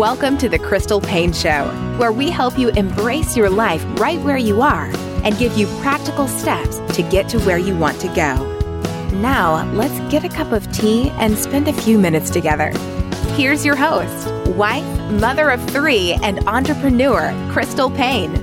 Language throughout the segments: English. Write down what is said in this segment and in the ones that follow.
Welcome to the Crystal Paine Show, where we help you embrace your life right where you are and give you practical steps to get to where you want to go. Now, let's get a cup of tea and spend a few minutes together. Here's your host, wife, mother of three, and entrepreneur, Crystal Paine.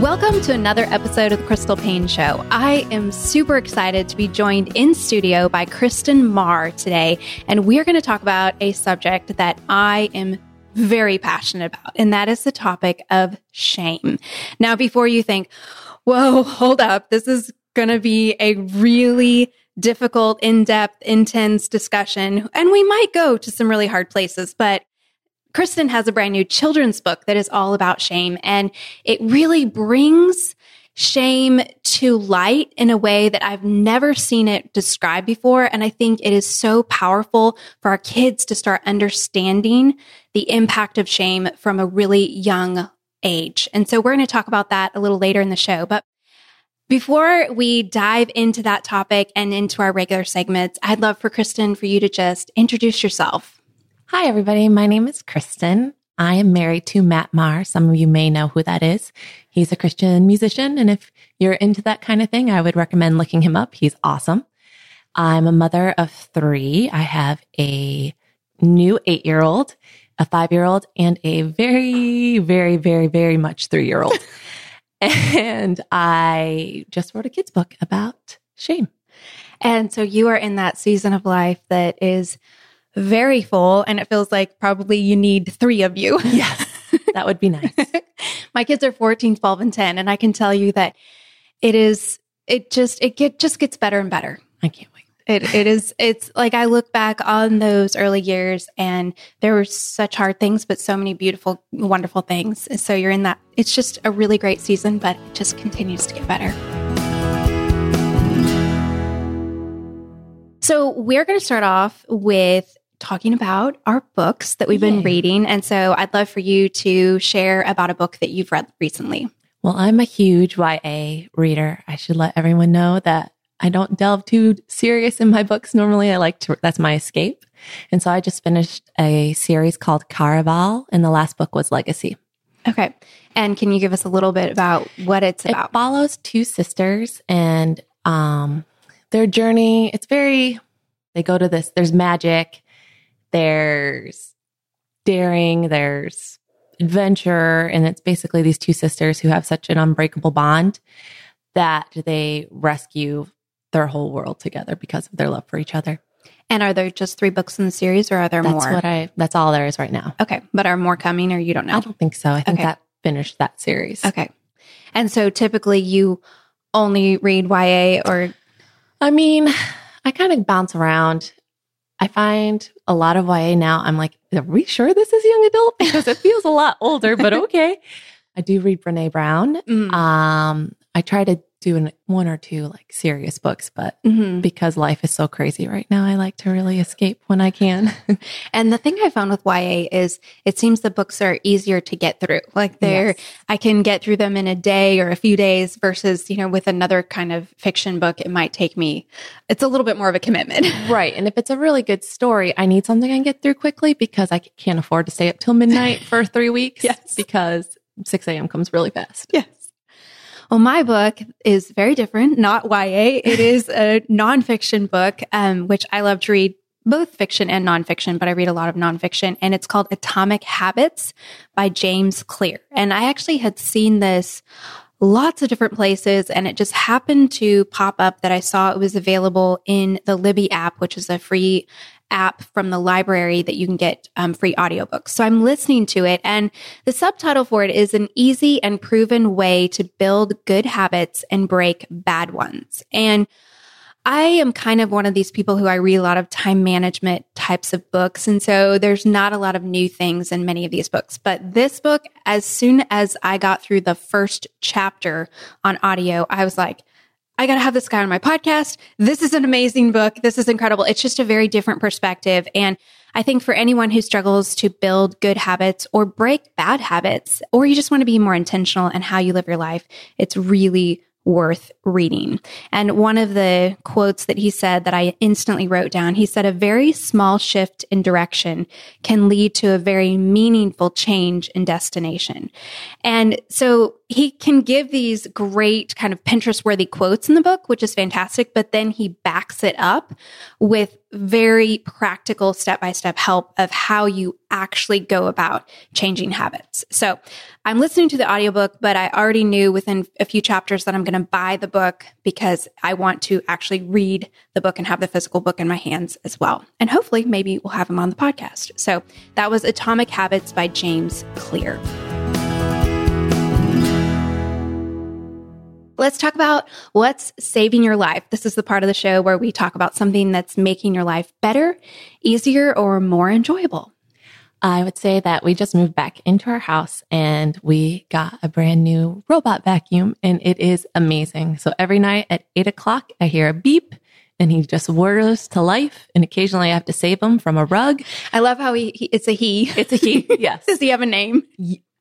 Welcome to another episode of the Crystal Paine Show. I am super excited to be joined in studio by Kristen Marr today, and we are going to talk about a subject that I am very passionate about, and that is the topic of shame. Now, before you think, whoa, hold up, this is going to be a really difficult, in depth, intense discussion, and we might go to some really hard places, but Kristen has a brand new children's book that is all about shame, and it really brings shame to light in a way that I've never seen it described before. And I think it is so powerful for our kids to start understanding the impact of shame from a really young age. And so we're going to talk about that a little later in the show. But before we dive into that topic and into our regular segments, I'd love for Kristen for you to just introduce yourself. Hi, everybody. My name is Kristen. I am married to Matt Marr. Some of you may know who that is. He's a Christian musician. And if you're into that kind of thing, I would recommend looking him up. He's awesome. I'm a mother of three. I have a new eight year old, a five year old, and a very, very, very, very much three year old. and I just wrote a kid's book about shame. And so you are in that season of life that is very full and it feels like probably you need three of you. Yes. That would be nice. My kids are 14, 12 and 10 and I can tell you that it is it just it get just gets better and better. I can't wait. It it is it's like I look back on those early years and there were such hard things but so many beautiful wonderful things. So you're in that it's just a really great season but it just continues to get better. So we're going to start off with talking about our books that we've been reading. And so I'd love for you to share about a book that you've read recently. Well, I'm a huge YA reader. I should let everyone know that I don't delve too serious in my books. Normally, I like to, that's my escape. And so I just finished a series called Caraval, and the last book was Legacy. Okay. And can you give us a little bit about what it's about? It follows two sisters and um, their journey. It's very, they go to this, there's magic there's daring, there's adventure, and it's basically these two sisters who have such an unbreakable bond that they rescue their whole world together because of their love for each other. And are there just three books in the series, or are there that's more? What I that's all there is right now. Okay, but are more coming, or you don't know? I don't think so. I think okay. that finished that series. Okay, and so typically you only read YA, or I mean, I kind of bounce around. I find a lot of YA now, I'm like, are we sure this is young adult? Because it feels a lot older, but okay. I do read Brene Brown. Mm. Um, I try to do an, one or two like serious books, but Mhm. because life is so crazy right now, I like to really escape when I can. And the thing I found with YA is it seems the books are easier to get through. Like they're, Yes. I can get through them in a day or a few days versus, you know, with another kind of fiction book, it might take me, it's a little bit more of a commitment. right. And if it's a really good story, I need something I can get through quickly because I can't afford to stay up till midnight for three weeks. Yes. Because 6 a.m. comes really fast. Yes. Well, my book is very different, not YA. It is a nonfiction book, um, which I love to read both fiction and nonfiction, but I read a lot of nonfiction, and it's called Atomic Habits by James Clear. And I actually had seen this lots of different places, and it just happened to pop up that I saw it was available in the Libby app, which is a free app from the library that you can get um, free audiobooks. So I'm listening to it, and the subtitle for it is an easy and proven way to build good habits and break bad ones. And I am kind of one of these people who I read a lot of time management types of books. And so there's not a lot of new things in many of these books. But this book, as soon as I got through the first chapter on audio, I was like, I got to have this guy on my podcast. This is an amazing book. This is incredible. It's just a very different perspective. And I think for anyone who struggles to build good habits or break bad habits, or you just want to be more intentional in how you live your life, it's really worth reading. And one of the quotes that he said that I instantly wrote down, he said, a very small shift in direction can lead to a very meaningful change in destination. And so he can give these great kind of Pinterest worthy quotes in the book, which is fantastic, but then he backs it up with very practical step by step help of how you actually go about changing habits. So I'm listening to the audiobook, but I already knew within a few chapters that I'm going to buy the book because I want to actually read the book and have the physical book in my hands as well. And hopefully maybe we'll have him on the podcast. So that was Atomic Habits by James Clear. Let's talk about what's saving your life. This is the part of the show where we talk about something that's making your life better, easier, or more enjoyable. I would say that we just moved back into our house and we got a brand new robot vacuum and it is amazing. So every night at eight o'clock, I hear a beep and he just whirs to life. And occasionally I have to save him from a rug. I love how he, he it's a he. It's a he. yes. Does he have a name?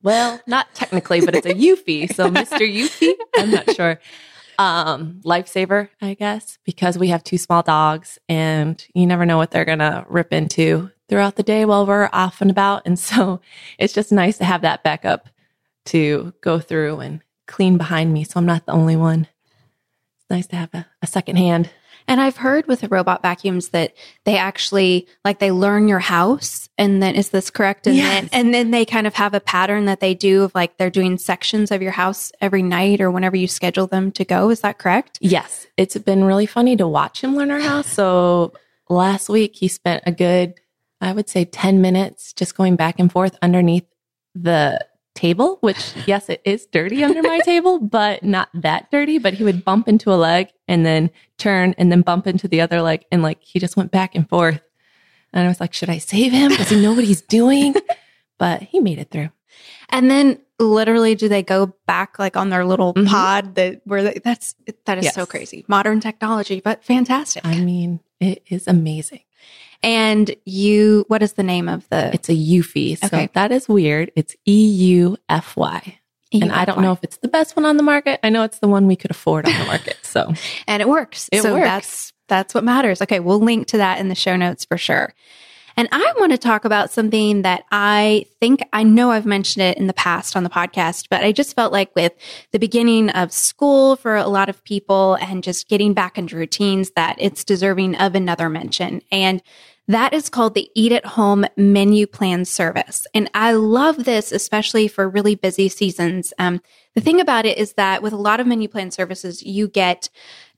Well, not technically, but it's a Eufy. So Mr. Eufy, I'm not sure. Um, lifesaver, I guess, because we have two small dogs and you never know what they're going to rip into throughout the day while we're off and about. And so it's just nice to have that backup to go through and clean behind me. So I'm not the only one. It's nice to have a, a second hand. And I've heard with the robot vacuums that they actually like they learn your house and then is this correct? And Yes. then and then they kind of have a pattern that they do of like they're doing sections of your house every night or whenever you schedule them to go. Is that correct? Yes, it's been really funny to watch him learn our house. So last week he spent a good, I would say 10 minutes just going back and forth underneath the table, which yes, it is dirty under my table, but not that dirty. But he would bump into a leg and then turn and then bump into the other leg. And like he just went back and forth. And I was like, should I save him? Does he know what he's doing? But he made it through. And then literally do they go back like on their little Mhm. pod that where they, that's that is so crazy. Modern technology, but fantastic. I mean, it is amazing. And you what is the name of the It's a Eufy. So Okay. that is weird. It's E U F Y. And I don't know if it's the best one on the market. I know it's the one we could afford on the market. So and it works. It so works. that's that's what matters. Okay, we'll link to that in the show notes for sure. And I want to talk about something that I think I know I've mentioned it in the past on the podcast, but I just felt like with the beginning of school for a lot of people and just getting back into routines that it's deserving of another mention. And that is called the Eat at Home Menu Plan Service. And I love this, especially for really busy seasons. Um, the thing about it is that with a lot of menu plan services, you get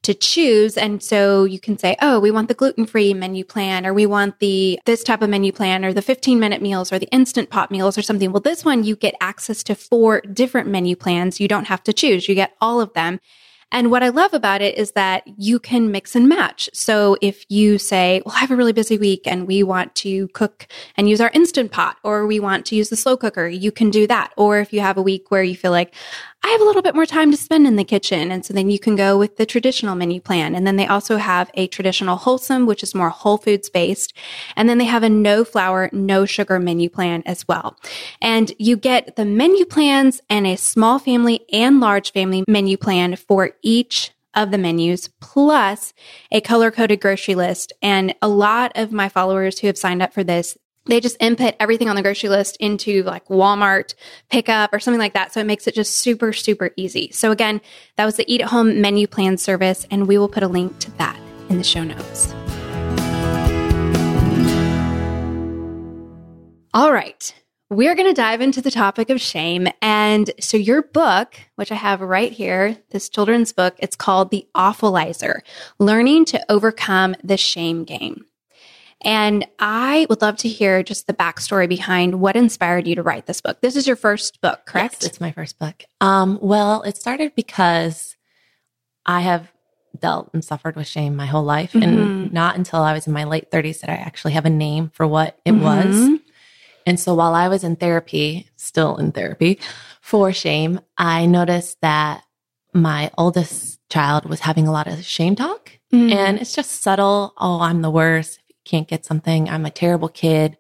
to choose. And so you can say, oh, we want the gluten free menu plan, or we want the this type of menu plan, or the 15 minute meals, or the instant pot meals, or something. Well, this one, you get access to four different menu plans. You don't have to choose, you get all of them. And what I love about it is that you can mix and match. So if you say, well, I have a really busy week and we want to cook and use our instant pot or we want to use the slow cooker, you can do that. Or if you have a week where you feel like I have a little bit more time to spend in the kitchen. And so then you can go with the traditional menu plan. And then they also have a traditional wholesome, which is more whole foods based. And then they have a no flour, no sugar menu plan as well. And you get the menu plans and a small family and large family menu plan for each of the menus plus a color coded grocery list. And a lot of my followers who have signed up for this, they just input everything on the grocery list into like Walmart pickup or something like that. So it makes it just super, super easy. So again, that was the Eat at Home menu plan service, and we will put a link to that in the show notes. All right. We're going to dive into the topic of shame. And so, your book, which I have right here, this children's book, it's called The Awfulizer Learning to Overcome the Shame Game. And I would love to hear just the backstory behind what inspired you to write this book. This is your first book, correct? Yes, it's my first book. Um, well, it started because I have dealt and suffered with shame my whole life. Mm-hmm. And not until I was in my late 30s did I actually have a name for what it mm-hmm. was. And so while I was in therapy, still in therapy for shame, I noticed that my oldest child was having a lot of shame talk. Mm. And it's just subtle. Oh, I'm the worst can't get something. I'm a terrible kid.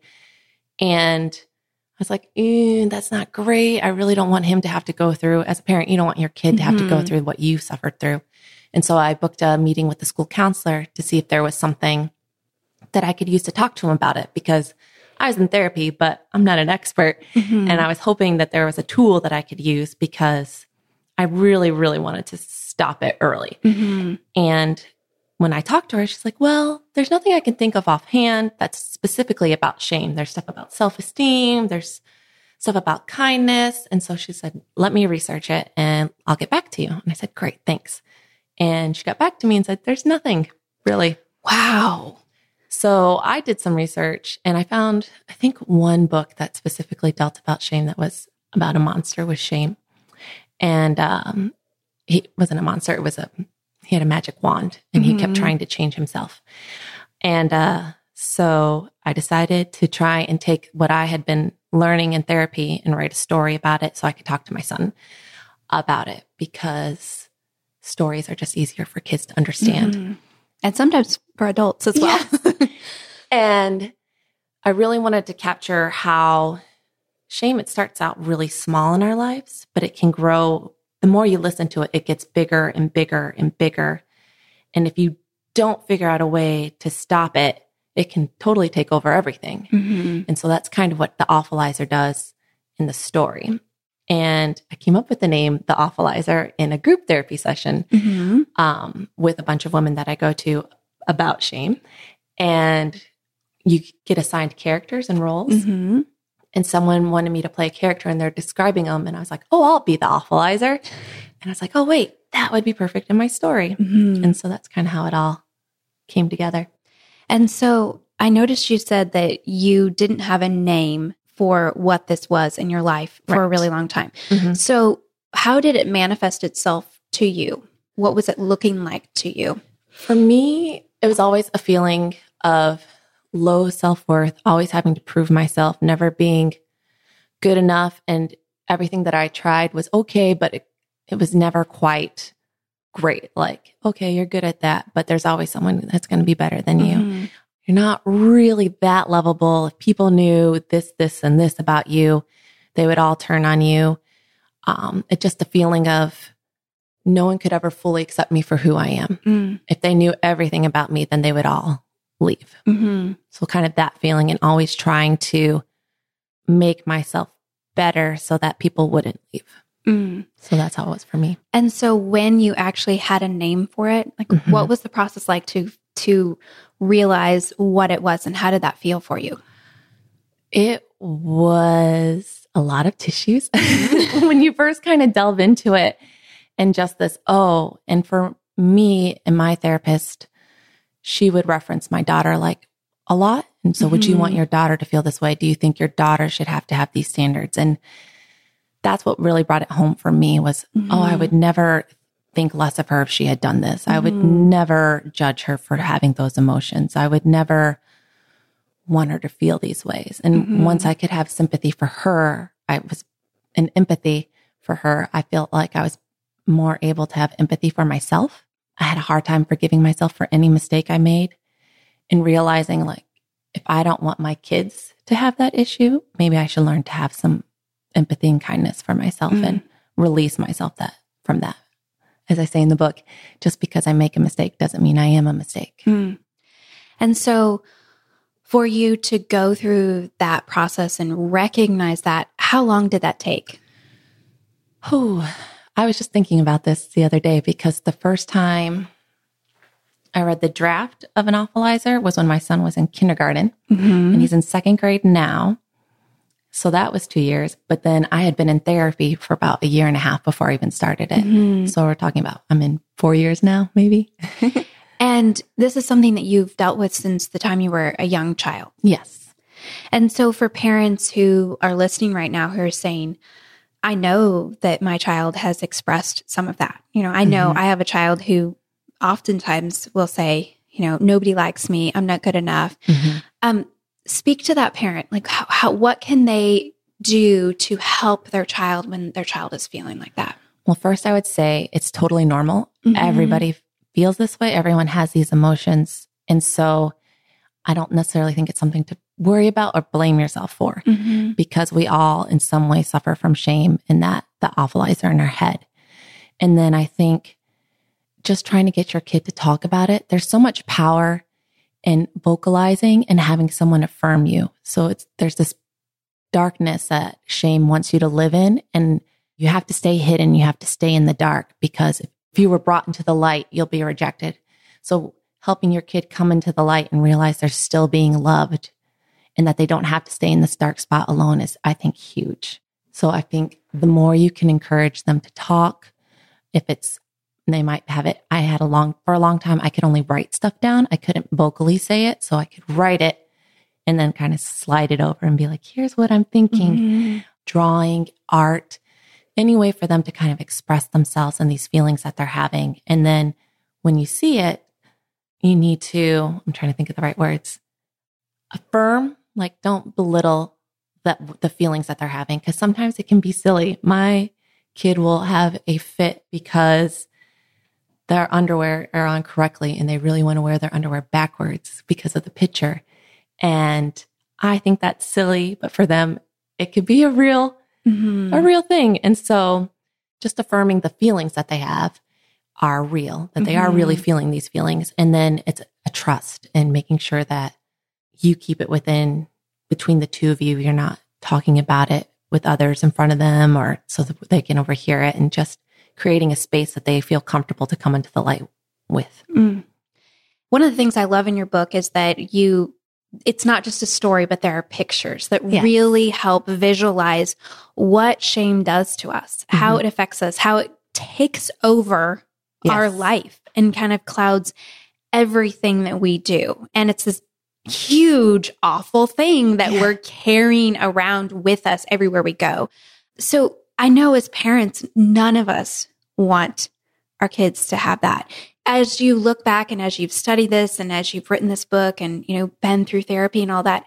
And I was like, that's not great. I really don't want him to have to go through, as a parent, you don't want your kid to have mm-hmm. to go mm-hmm. through what you suffered through. And so I booked a meeting with the school counselor to see if there was something that I could use to talk to him about it because I was in therapy, but I'm not an expert. Mm-hmm. And I was hoping that there was a tool that I could use because I really, really wanted to stop it early. Mm-hmm. And when I talked to her, she's like, well, there's nothing I can think of offhand that's specifically about shame. There's stuff about self esteem. There's stuff about kindness. And so she said, let me research it and I'll get back to you. And I said, great, thanks. And she got back to me and said, there's nothing really. Wow. So I did some research and I found, I think, one book that specifically dealt about shame that was about a monster with shame. And um, he wasn't a monster, it was a he had a magic wand and mm-hmm. he kept mm-hmm. trying to change himself. And uh, so I decided to try and take what I had been learning in therapy and write a story about it so I could talk to my son about it because stories are just easier for kids to understand. Mm-hmm. And sometimes for adults as well. Yes. and I really wanted to capture how shame, it starts out really small in our lives, but it can grow the more you listen to it, it gets bigger and bigger and bigger. And if you don't figure out a way to stop it, it can totally take over everything. Mm-hmm. And so that's kind of what the awfulizer does in the story. And I came up with the name The Awfulizer in a group therapy session mm-hmm. um, with a bunch of women that I go to about shame. And you get assigned characters and roles. Mm-hmm and someone wanted me to play a character and they're describing them. And I was like, oh, I'll be the awfulizer. And I was like, oh, wait, that would be perfect in my story. Mm-hmm. And so that's kind of how it all came together. And so I noticed you said that you didn't have a name for what this was in your life for right. a really long time. Mm-hmm. So, how did it manifest itself to you? What was it looking like to you? For me, it was always a feeling of low self worth, always having to prove myself, never being good enough. And everything that I tried was okay, but it, it was never quite great. Like, okay, you're good at that, but there's always someone that's going to be better than you. Mm-hmm. You're not really that lovable. If people knew this, this, and this about you, they would all turn on you. Um, it's just a feeling of no one could ever fully accept me for who I am. Mm. If they knew everything about me, then they would all leave. Mm-hmm. So, kind of that feeling and always trying to make myself better so that people wouldn't leave. Mm. So that's how it was for me. And so when you actually had a name for it, like mm-hmm. what was the process like to to realize what it was and how did that feel for you? It was a lot of tissues when you first kind of delve into it and just this oh and for me and my therapist she would reference my daughter like a lot. And so, mm-hmm. would you want mm-hmm. your daughter to feel this way? Do you think your daughter should have to have these standards? And that's what really brought it home for me was, mm-hmm. oh, I would mm-hmm. never think less of her if she had done this. Mm-hmm. I would never judge her for having those emotions. I would never want her to feel these ways. And mm-hmm. once I could have sympathy for her, I was an empathy for her. I felt like I was more able to have empathy for myself. I had a hard time forgiving myself for any mistake I made and realizing like, if I don't want my kids to have that issue, maybe I should learn to have some empathy and kindness for myself mm. and release myself that from that. As I say in the book, just because I make a mistake doesn't mean I am a mistake. Mm. And so for you to go through that process and recognize that, how long did that take? Oh, I was just thinking about this the other day because the first time I read the draft of an awfulizer was when my son was in kindergarten mm-hmm. and he's in second grade now. So that was two years. But then I had been in therapy for about a year and a half before I even started it. Mm-hmm. So we're talking about, I'm in four years now, maybe. and this is something that you've dealt with since the time you were a young child. Yes. And so for parents who are listening right now who are saying, I know that my child has expressed some of that. You know, I know mm-hmm. I have a child who oftentimes will say, you know, nobody likes me. I'm not good enough. Mm-hmm. Um, speak to that parent. Like, how, how, what can they do to help their child when their child is feeling like that? Well, first, I would say it's totally normal. Mm-hmm. Everybody feels this way. Everyone has these emotions. And so I don't necessarily think it's something to worry about or blame yourself for mm-hmm. because we all in some way suffer from shame in that the awfulizer in our head. And then I think just trying to get your kid to talk about it. There's so much power in vocalizing and having someone affirm you. So it's, there's this darkness that shame wants you to live in and you have to stay hidden. You have to stay in the dark because if you were brought into the light, you'll be rejected. So helping your kid come into the light and realize they're still being loved and that they don't have to stay in this dark spot alone is, I think, huge. So I think the more you can encourage them to talk, if it's they might have it. I had a long, for a long time, I could only write stuff down. I couldn't vocally say it. So I could write it and then kind of slide it over and be like, here's what I'm thinking. Mm-hmm. Drawing, art, any way for them to kind of express themselves and these feelings that they're having. And then when you see it, you need to, I'm trying to think of the right words, affirm, like don't belittle that the feelings that they're having. Cause sometimes it can be silly. My kid will have a fit because their underwear are on correctly and they really want to wear their underwear backwards because of the picture. And I think that's silly, but for them, it could be a real, mm-hmm. a real thing. And so just affirming the feelings that they have are real, that they mm-hmm. are really mm-hmm. feeling these feelings. And then it's a trust and making sure that you keep it within between the two of you. You're not talking about it with others in front of them or so that they can overhear it and just creating a space that they feel comfortable to come into the light with. Mm. One of the things I love in your book is that you it's not just a story, but there are pictures that yes. really help visualize what shame does to us, mm-hmm. how it affects us, how it takes over yes. our life and kind of clouds everything that we do. And it's this huge, awful thing that yeah. we're carrying around with us everywhere we go. So I know as parents, none of us want our kids to have that. As you look back and as you've studied this and as you've written this book and, you know, been through therapy and all that,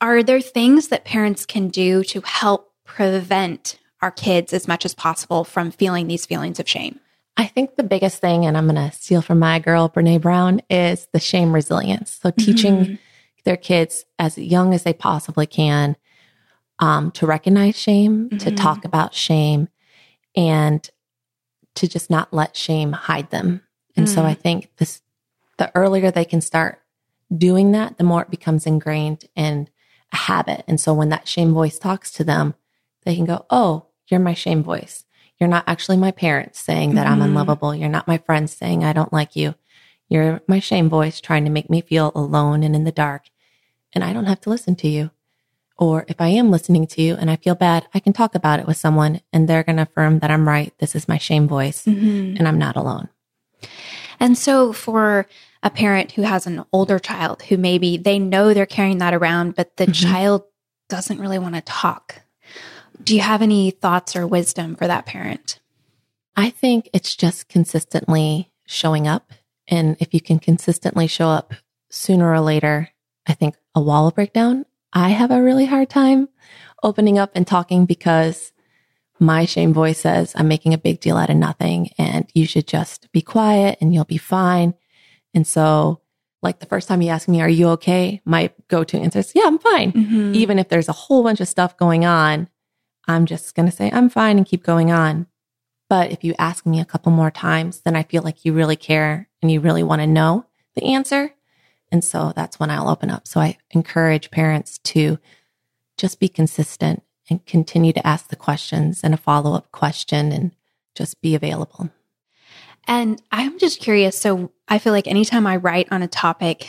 are there things that parents can do to help prevent our kids as much as possible from feeling these feelings of shame? I think the biggest thing, and I'm going to steal from my girl, Brene Brown, is the shame resilience. So teaching mm-hmm. Their kids as young as they possibly can um, to recognize shame, mm-hmm. to talk about shame, and to just not let shame hide them. And mm. so I think this, the earlier they can start doing that, the more it becomes ingrained in a habit. And so when that shame voice talks to them, they can go, Oh, you're my shame voice. You're not actually my parents saying that mm-hmm. I'm unlovable. You're not my friends saying I don't like you. You're my shame voice trying to make me feel alone and in the dark. And I don't have to listen to you. Or if I am listening to you and I feel bad, I can talk about it with someone and they're going to affirm that I'm right. This is my shame voice mm-hmm. and I'm not alone. And so for a parent who has an older child who maybe they know they're carrying that around, but the mm-hmm. child doesn't really want to talk. Do you have any thoughts or wisdom for that parent? I think it's just consistently showing up. And if you can consistently show up sooner or later, I think a wall will break down. I have a really hard time opening up and talking because my shame voice says I'm making a big deal out of nothing and you should just be quiet and you'll be fine. And so, like the first time you ask me, Are you okay? My go to answer is, Yeah, I'm fine. Mm-hmm. Even if there's a whole bunch of stuff going on, I'm just going to say, I'm fine and keep going on. But if you ask me a couple more times, then I feel like you really care and you really want to know the answer. And so that's when I'll open up. So I encourage parents to just be consistent and continue to ask the questions and a follow up question and just be available. And I'm just curious. So I feel like anytime I write on a topic,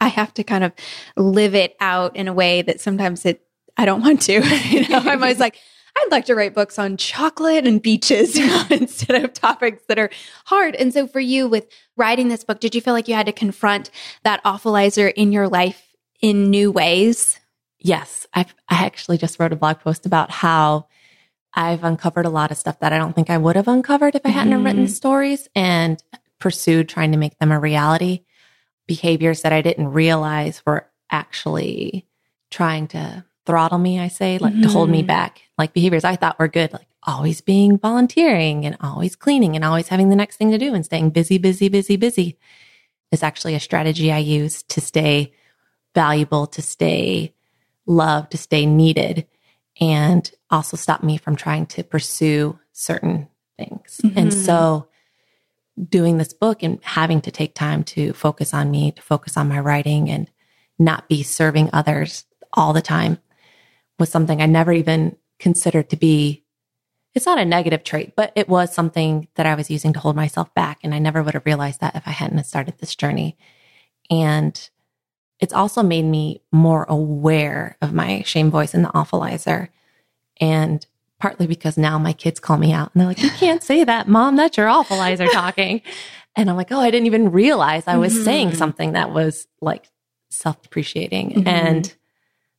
I have to kind of live it out in a way that sometimes it I don't want to. you know, I'm always like, I'd like to write books on chocolate and beaches, you know, instead of topics that are hard. And so for you with writing this book, did you feel like you had to confront that awfulizer in your life in new ways? Yes. i I actually just wrote a blog post about how I've uncovered a lot of stuff that I don't think I would have uncovered if I hadn't mm-hmm. written stories and pursued trying to make them a reality. Behaviors that I didn't realize were actually trying to throttle me, I say, like mm-hmm. to hold me mm-hmm. back. Like behaviors I thought were good, like always being volunteering and always cleaning and always having the next thing to do and staying busy, busy, busy, busy is actually a strategy I use to stay valuable, to stay loved, to stay needed, and also stop me from trying to pursue certain things. Mm-hmm. And so doing this book and having to take time to focus on me, to focus on my writing and not be serving others all the time was something I never even considered to be it's not a negative trait, but it was something that I was using to hold myself back. And I never would have realized that if I hadn't started this journey. And it's also made me more aware of my shame voice and the awfulizer. And partly because now my kids call me out and they're like, you can't say that, mom, that's your awfulizer talking. and I'm like, oh, I didn't even realize I was mm-hmm. saying something that was like self depreciating. Mm-hmm. And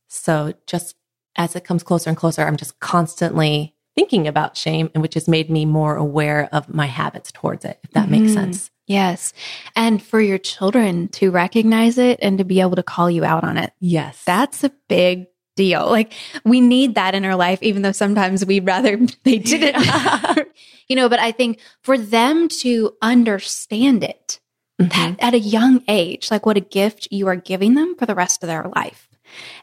so just as it comes closer and closer, I'm just constantly thinking about shame and which has made me more aware of my habits towards it, if that mm-hmm. makes sense. Yes. And for your children to recognize it and to be able to call you out on it. Yes. That's a big deal. Like we need that in our life, even though sometimes we'd rather they didn't, you know, but I think for them to understand it mm-hmm. that at a young age, like what a gift you are giving them for the rest of their life.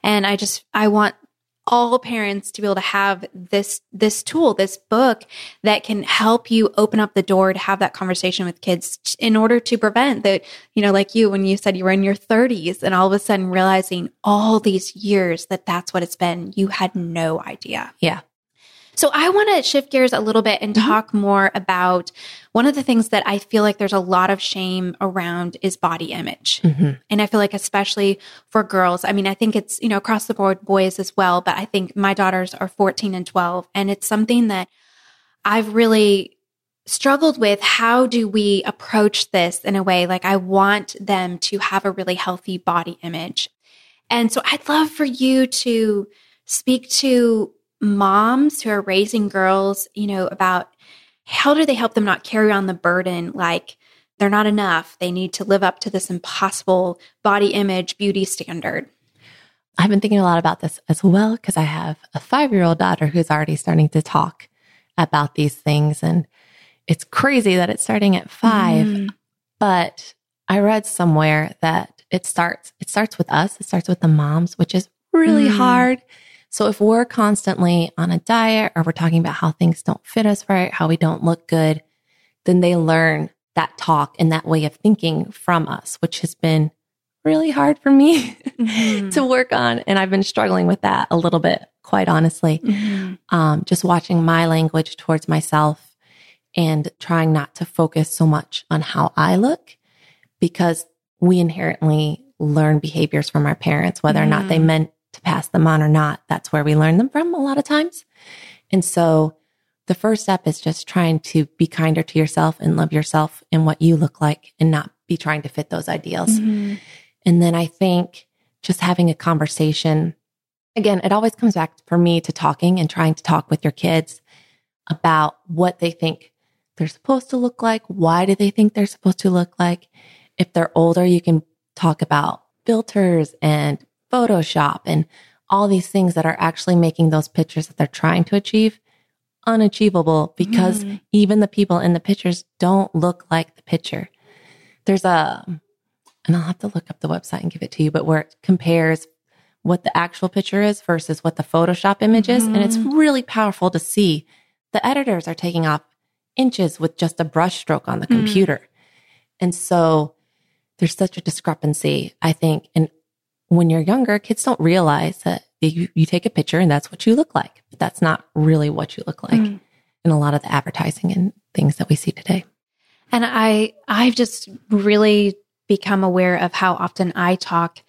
And I just, I want all parents to be able to have this this tool this book that can help you open up the door to have that conversation with kids in order to prevent that you know like you when you said you were in your 30s and all of a sudden realizing all these years that that's what it's been. You had no idea. Yeah so I want to shift gears a little bit and mm-hmm. talk more about one of the things that I feel like there's a lot of shame around is body image. Mm-hmm. And I feel like especially for girls, I mean, I think it's, you know, across the board boys as well, but I think my daughters are 14 and 12 and it's something that I've really struggled with how do we approach this in a way like I want them to have a really healthy body image. And so I'd love for you to speak to moms who are raising girls, you know, about how do they help them not carry on the burden like they're not enough. They need to live up to this impossible body image beauty standard. I've been thinking a lot about this as well because I have a five year old daughter who's already starting to talk about these things. And it's crazy that it's starting at 5 mm. But I read somewhere that it starts, it starts with us. It starts with the moms, which is really mm. hard so if we're constantly on a diet or we're talking about how things don't fit us right, how we don't look good, then they learn that talk and that way of thinking from us, which has been really hard for me mm-hmm. to work on. And I've been struggling with that a little bit, quite honestly. Mm-hmm. Um, just watching my language towards myself and trying not to focus so much on how I look because we inherently learn behaviors from our parents, whether mm-hmm. or not they mm-hmm. meant to pass them on or not. That's where we learn them from a lot of times. And so the first step is just trying to be kinder to yourself and love yourself and what you look like and not be trying to fit those ideals. Mm-hmm. And then I think just having a conversation, again, it always comes back for me to talking and trying to talk with your kids about what they think they're supposed to look like. Why do they think they're supposed to look like? If they're older, you can talk about filters and Photoshop and all these things that are actually making those pictures that they're trying to achieve unachievable because mm. even the people in the pictures don't look like the picture. There's a, and I'll have to look up the website and give it to you, but where it compares what the actual picture is versus what the Photoshop image is. Mm. And it's mm-hmm. really powerful to see the editors are taking off inches with just a brush stroke on the mm. computer. And so there's such a discrepancy, I think. And when you're younger, kids don't realize that you, you take a picture and that's what you look like. But that's not really what you look like mm. in a lot of the advertising and things that we see today. And I, I've just really become aware of how often I talk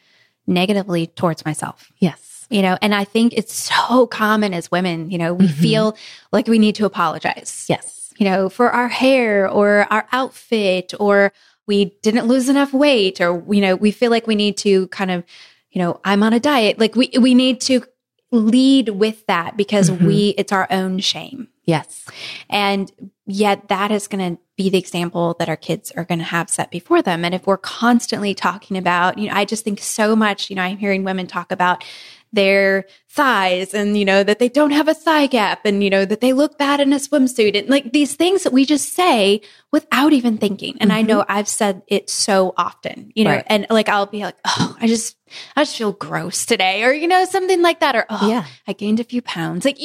negatively towards myself. Yes. You know, and I think it's so common as women, you know, we mm-hmm. feel like we need to apologize. Yes. You know, for our hair or our outfit or we didn't lose enough weight or, you know, we feel like we need to kind of you know, I'm on a diet. Like we we need to lead with that because mm-hmm. we it's our own shame. Yes. And yet that is going to be the example that our kids are going to have set before them. And if we're constantly talking about, you know, I just think so much, you know, I'm hearing women talk about their thighs and, you know, that they don't have a thigh gap and, you know, that they look bad in a swimsuit and like these things that we just say without even thinking. And mm-hmm. I know I've said it so often, you know, right. and like I'll be like, oh, I just, I just feel gross today or, you know, something like that. Or, oh, yeah. I gained a few pounds. Like,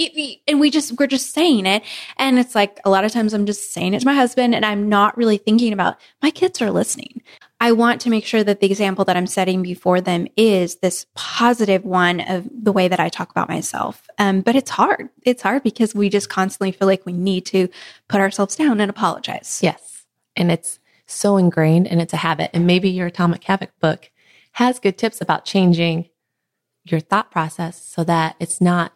and we just, we're just saying it. And it's like a lot of times I'm just saying it to my husband and I'm not really thinking about my kids are listening. I want to make sure that the example that I'm setting before them is this positive one of the way that I talk about myself. Um, but it's hard. It's hard because we just constantly feel like we need to put ourselves down and apologize. Yes. And it's so ingrained and it's a habit. And maybe your Atomic Habit book has good tips about changing your thought process so that it's not,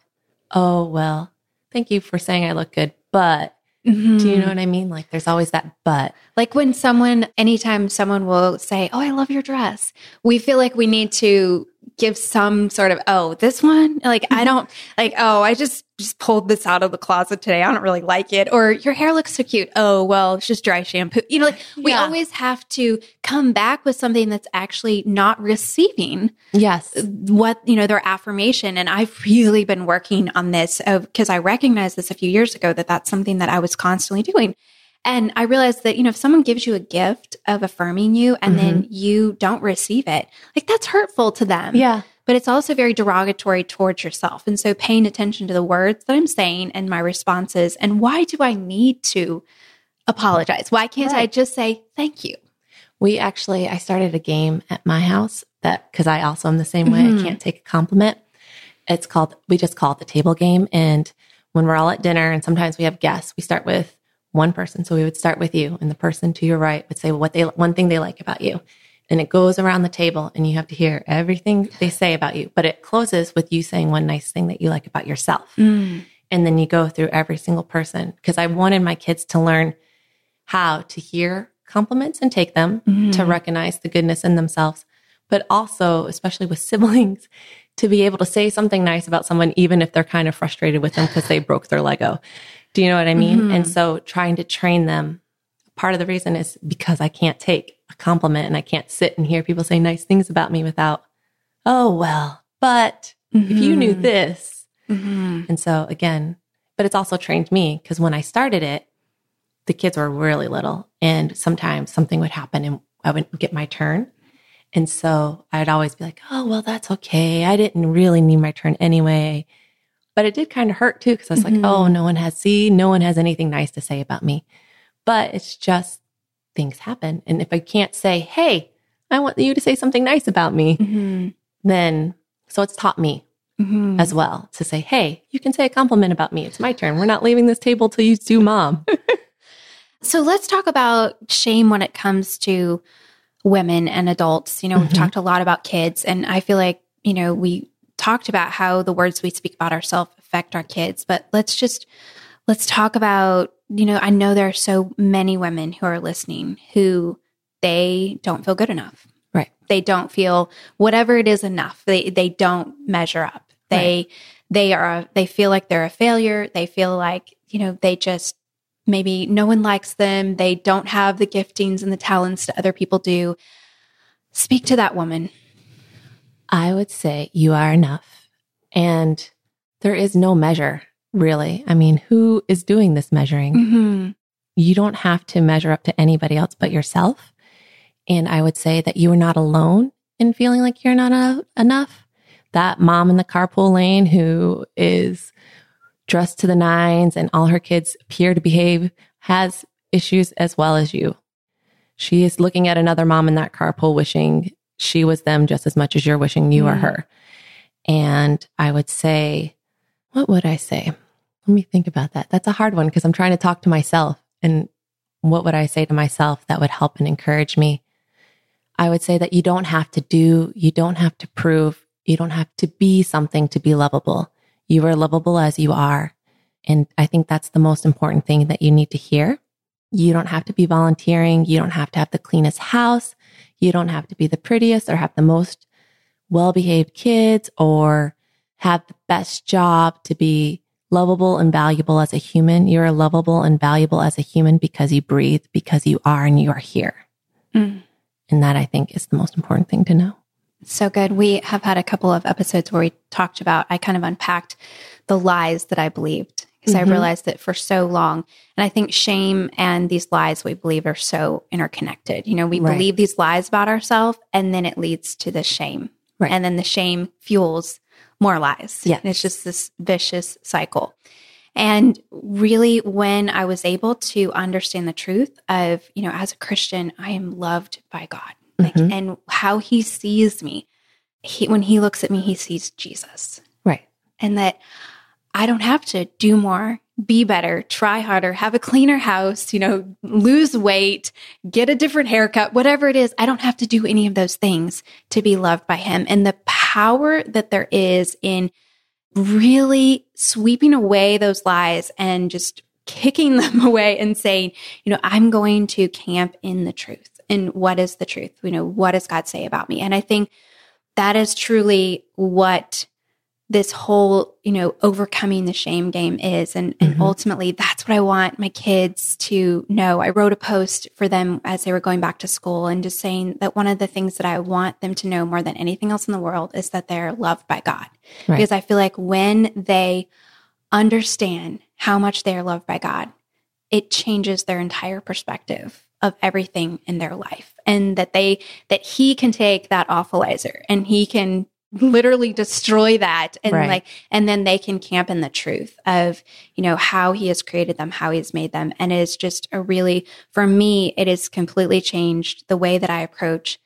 oh, well, thank you for saying I look good, but Mm-hmm. Do you know what I mean? Like there's always that but. Like when someone, anytime someone will say, Oh, I love your dress, we feel like we need to give some sort of, oh, this one, like I mm-hmm. don't like, oh, I just just pulled this out of the closet today. I don't really like it. Or your hair looks so cute. Oh, well, it's just dry shampoo. You know, like we yeah. always have to come back with something that's actually not receiving. Yes. What, you know, their affirmation. And I've really been working on this because I recognized this a few years ago that that's something that I was constantly doing. And I realized that, you know, if someone gives you a gift of affirming you and mm-hmm. then you don't receive it, like that's hurtful to them. Yeah but it's also very derogatory towards yourself. And so paying attention to the words that I'm saying and my responses and why do I need to apologize? Why can't right. I just say thank you? We actually, I started a game at my house that because I also am the same way. Mm-hmm. I can't take a compliment. It's called, we just call it the table game. And when we're all at dinner and sometimes we have guests, we start with one person. So we would start with you and the person to your right would say what they, one thing they like about you and it goes around the table and you have to hear everything they say about you, but it closes with you saying one nice thing that you like about yourself. Mm. And then you go through every single person because I wanted my kids to learn how to hear compliments and take them, mm. to recognize the goodness in themselves, but also, especially with siblings, to be able to say something nice about someone, even if they're kind of frustrated with them because they broke their Lego. Do you know what I mean? Mm-hmm. And so trying to train them, part of the reason is because I can't take a compliment and I can't sit and hear people say nice things about me without, oh, well, but mm-hmm. if you knew mm-hmm. this. Mm-hmm. And so again, but it's also trained me because when I started it, the kids were really little and sometimes something would happen and I wouldn't get my turn. And so I'd always be like, oh, well, that's okay. I didn't really need my turn anyway. But it did kind of hurt too because I was mm-hmm. like, oh, no one has, see, no one has anything nice to say about me. But it's just things happen. And if I can't say, hey, I want you to say something nice about me, mm-hmm. then so it's taught me mm-hmm. as well to say, hey, you can say a compliment about me. It's my turn. We're not leaving this table till you do mom. so let's talk about shame when it comes to women and adults. You know, we've mm-hmm. talked a lot about kids, and I feel like, you know, we talked about how the words we speak about ourselves affect our kids, but let's just let's talk about you know, I know there are so many women who are listening who they don't feel good enough. Right. They don't feel whatever it is enough. They they don't measure up. They right. they are they feel like they're a failure. They feel like, you know, they just maybe no one likes them, they don't have the giftings and the talents that other people do. Speak to that woman. I would say you are enough. And there is no measure, really. I mean, who is doing this measuring? Mm-hmm. You don't have to measure up to anybody else but yourself. And I would say that you are not alone in feeling like you're not a, enough. That mom in the carpool lane who is dressed to the nines and all her kids appear to behave has issues as well as you. She is looking at another mom in that carpool wishing she was them just as much as you're wishing you were mm. her. And I would say, what would I say? Let me think about that. That's a hard one because I'm trying to talk to myself. And what would I say to myself that would help and encourage me? I would say that you don't have to do, you don't have to prove, you don't have to be something to be lovable. You are lovable as you are. And I think that's the most important thing that you need to hear. You don't have to be volunteering. You don't have to have the cleanest house. You don't have to be the prettiest or have the most well behaved kids or have the best job to be lovable and valuable as a human. You're lovable and valuable as a human because you breathe, because you are and you are here. Mm. And that I think is the most important thing to know. So good. We have had a couple of episodes where we talked about, I kind of unpacked the lies that I believed because Mhm. I realized that for so long, and I think shame and these lies we believe are so interconnected. You know, we Right. believe these lies about ourselves and then it leads to the shame. Right. And then the shame fuels more lies. Yes. And it's just this vicious cycle. And really, when I was able to understand the truth of, you know, as a Christian, I am loved by God, like, Mhm. and how He sees me. He, when He looks at me, He sees Jesus, Right. and that I don't have to do more, be better, try harder, have a cleaner house, you know, lose weight, get a different haircut, whatever it is. I don't have to do any of those things to be loved by Him. And the power that there is in really sweeping away those lies and just kicking them away and saying, you know, I'm going to camp in the truth. And what is the truth? You know, what does God say about me? And I think that is truly what this whole, you know, overcoming the shame game is. And, and Mhm. ultimately, that's what I want my kids to know. I wrote a post for them as they were going back to school and just saying that one of the things that I want them to know more than anything else in the world is that they're loved by God. Right. Because I feel like when they understand how much they are loved by God, it changes their entire perspective of everything in their life. And that they, that He can take that awfulizer and He can literally destroy that and Right. like and then they can camp in the truth of you know how he has created them how he's made them. And it's just a really for me it has completely changed the way that i approach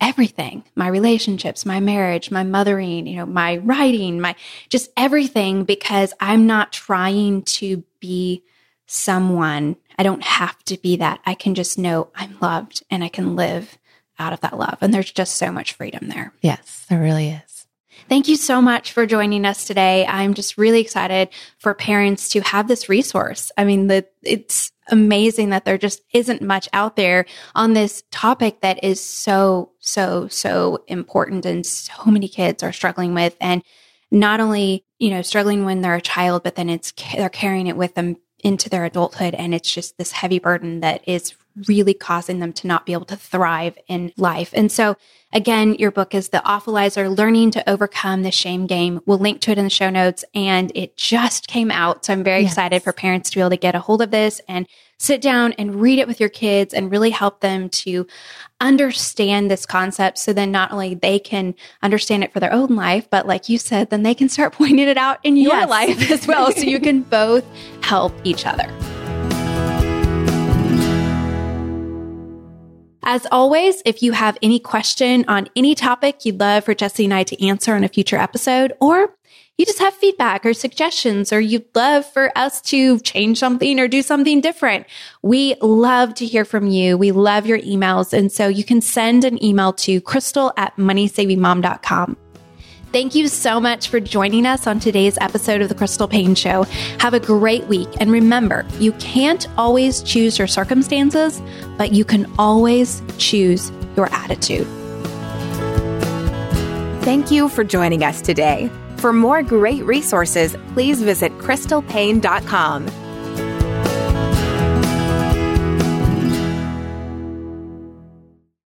everything. My relationships my marriage my mothering you know my writing my just everything because i'm not trying to be someone. I don't have to be that. I can just know i'm loved and i can live out of that love and there's just so much freedom there Yes, there really is. Thank you so much for joining us today. I'm just really excited for parents to have this resource. I mean, the, it's amazing that there just isn't much out there on this topic that is so, so, so important and so many kids are struggling with. And not only, you know, struggling when they're a child, but then it's, they're carrying it with them into their adulthood. And it's just this heavy burden that is really causing them to not be able to thrive in life. And so, again, your book is The Awfulizer Learning to Overcome the Shame Game. We'll link to it in the show notes. And it just came out. So I'm very Yes. excited for parents to be able to get a hold of this and sit down and read it with your kids and really help them to understand this concept. So then not only they can understand it for their own life, but like you said, then they can start pointing it out in your Yes. life as well. So you can both help each other. As always, if you have any question on any topic you'd love for Jesse and I to answer in a future episode, or you just have feedback or suggestions, or you'd love for us to change something or do something different, we love to hear from you. We love your emails. And so you can send an email to crystal at moneysavingmom.com. Thank you so much for joining us on today's episode of The Crystal Paine Show. Have a great week. And remember, you can't always choose your circumstances, but you can always choose your attitude. Thank you for joining us today. For more great resources, please visit crystalpaine.com.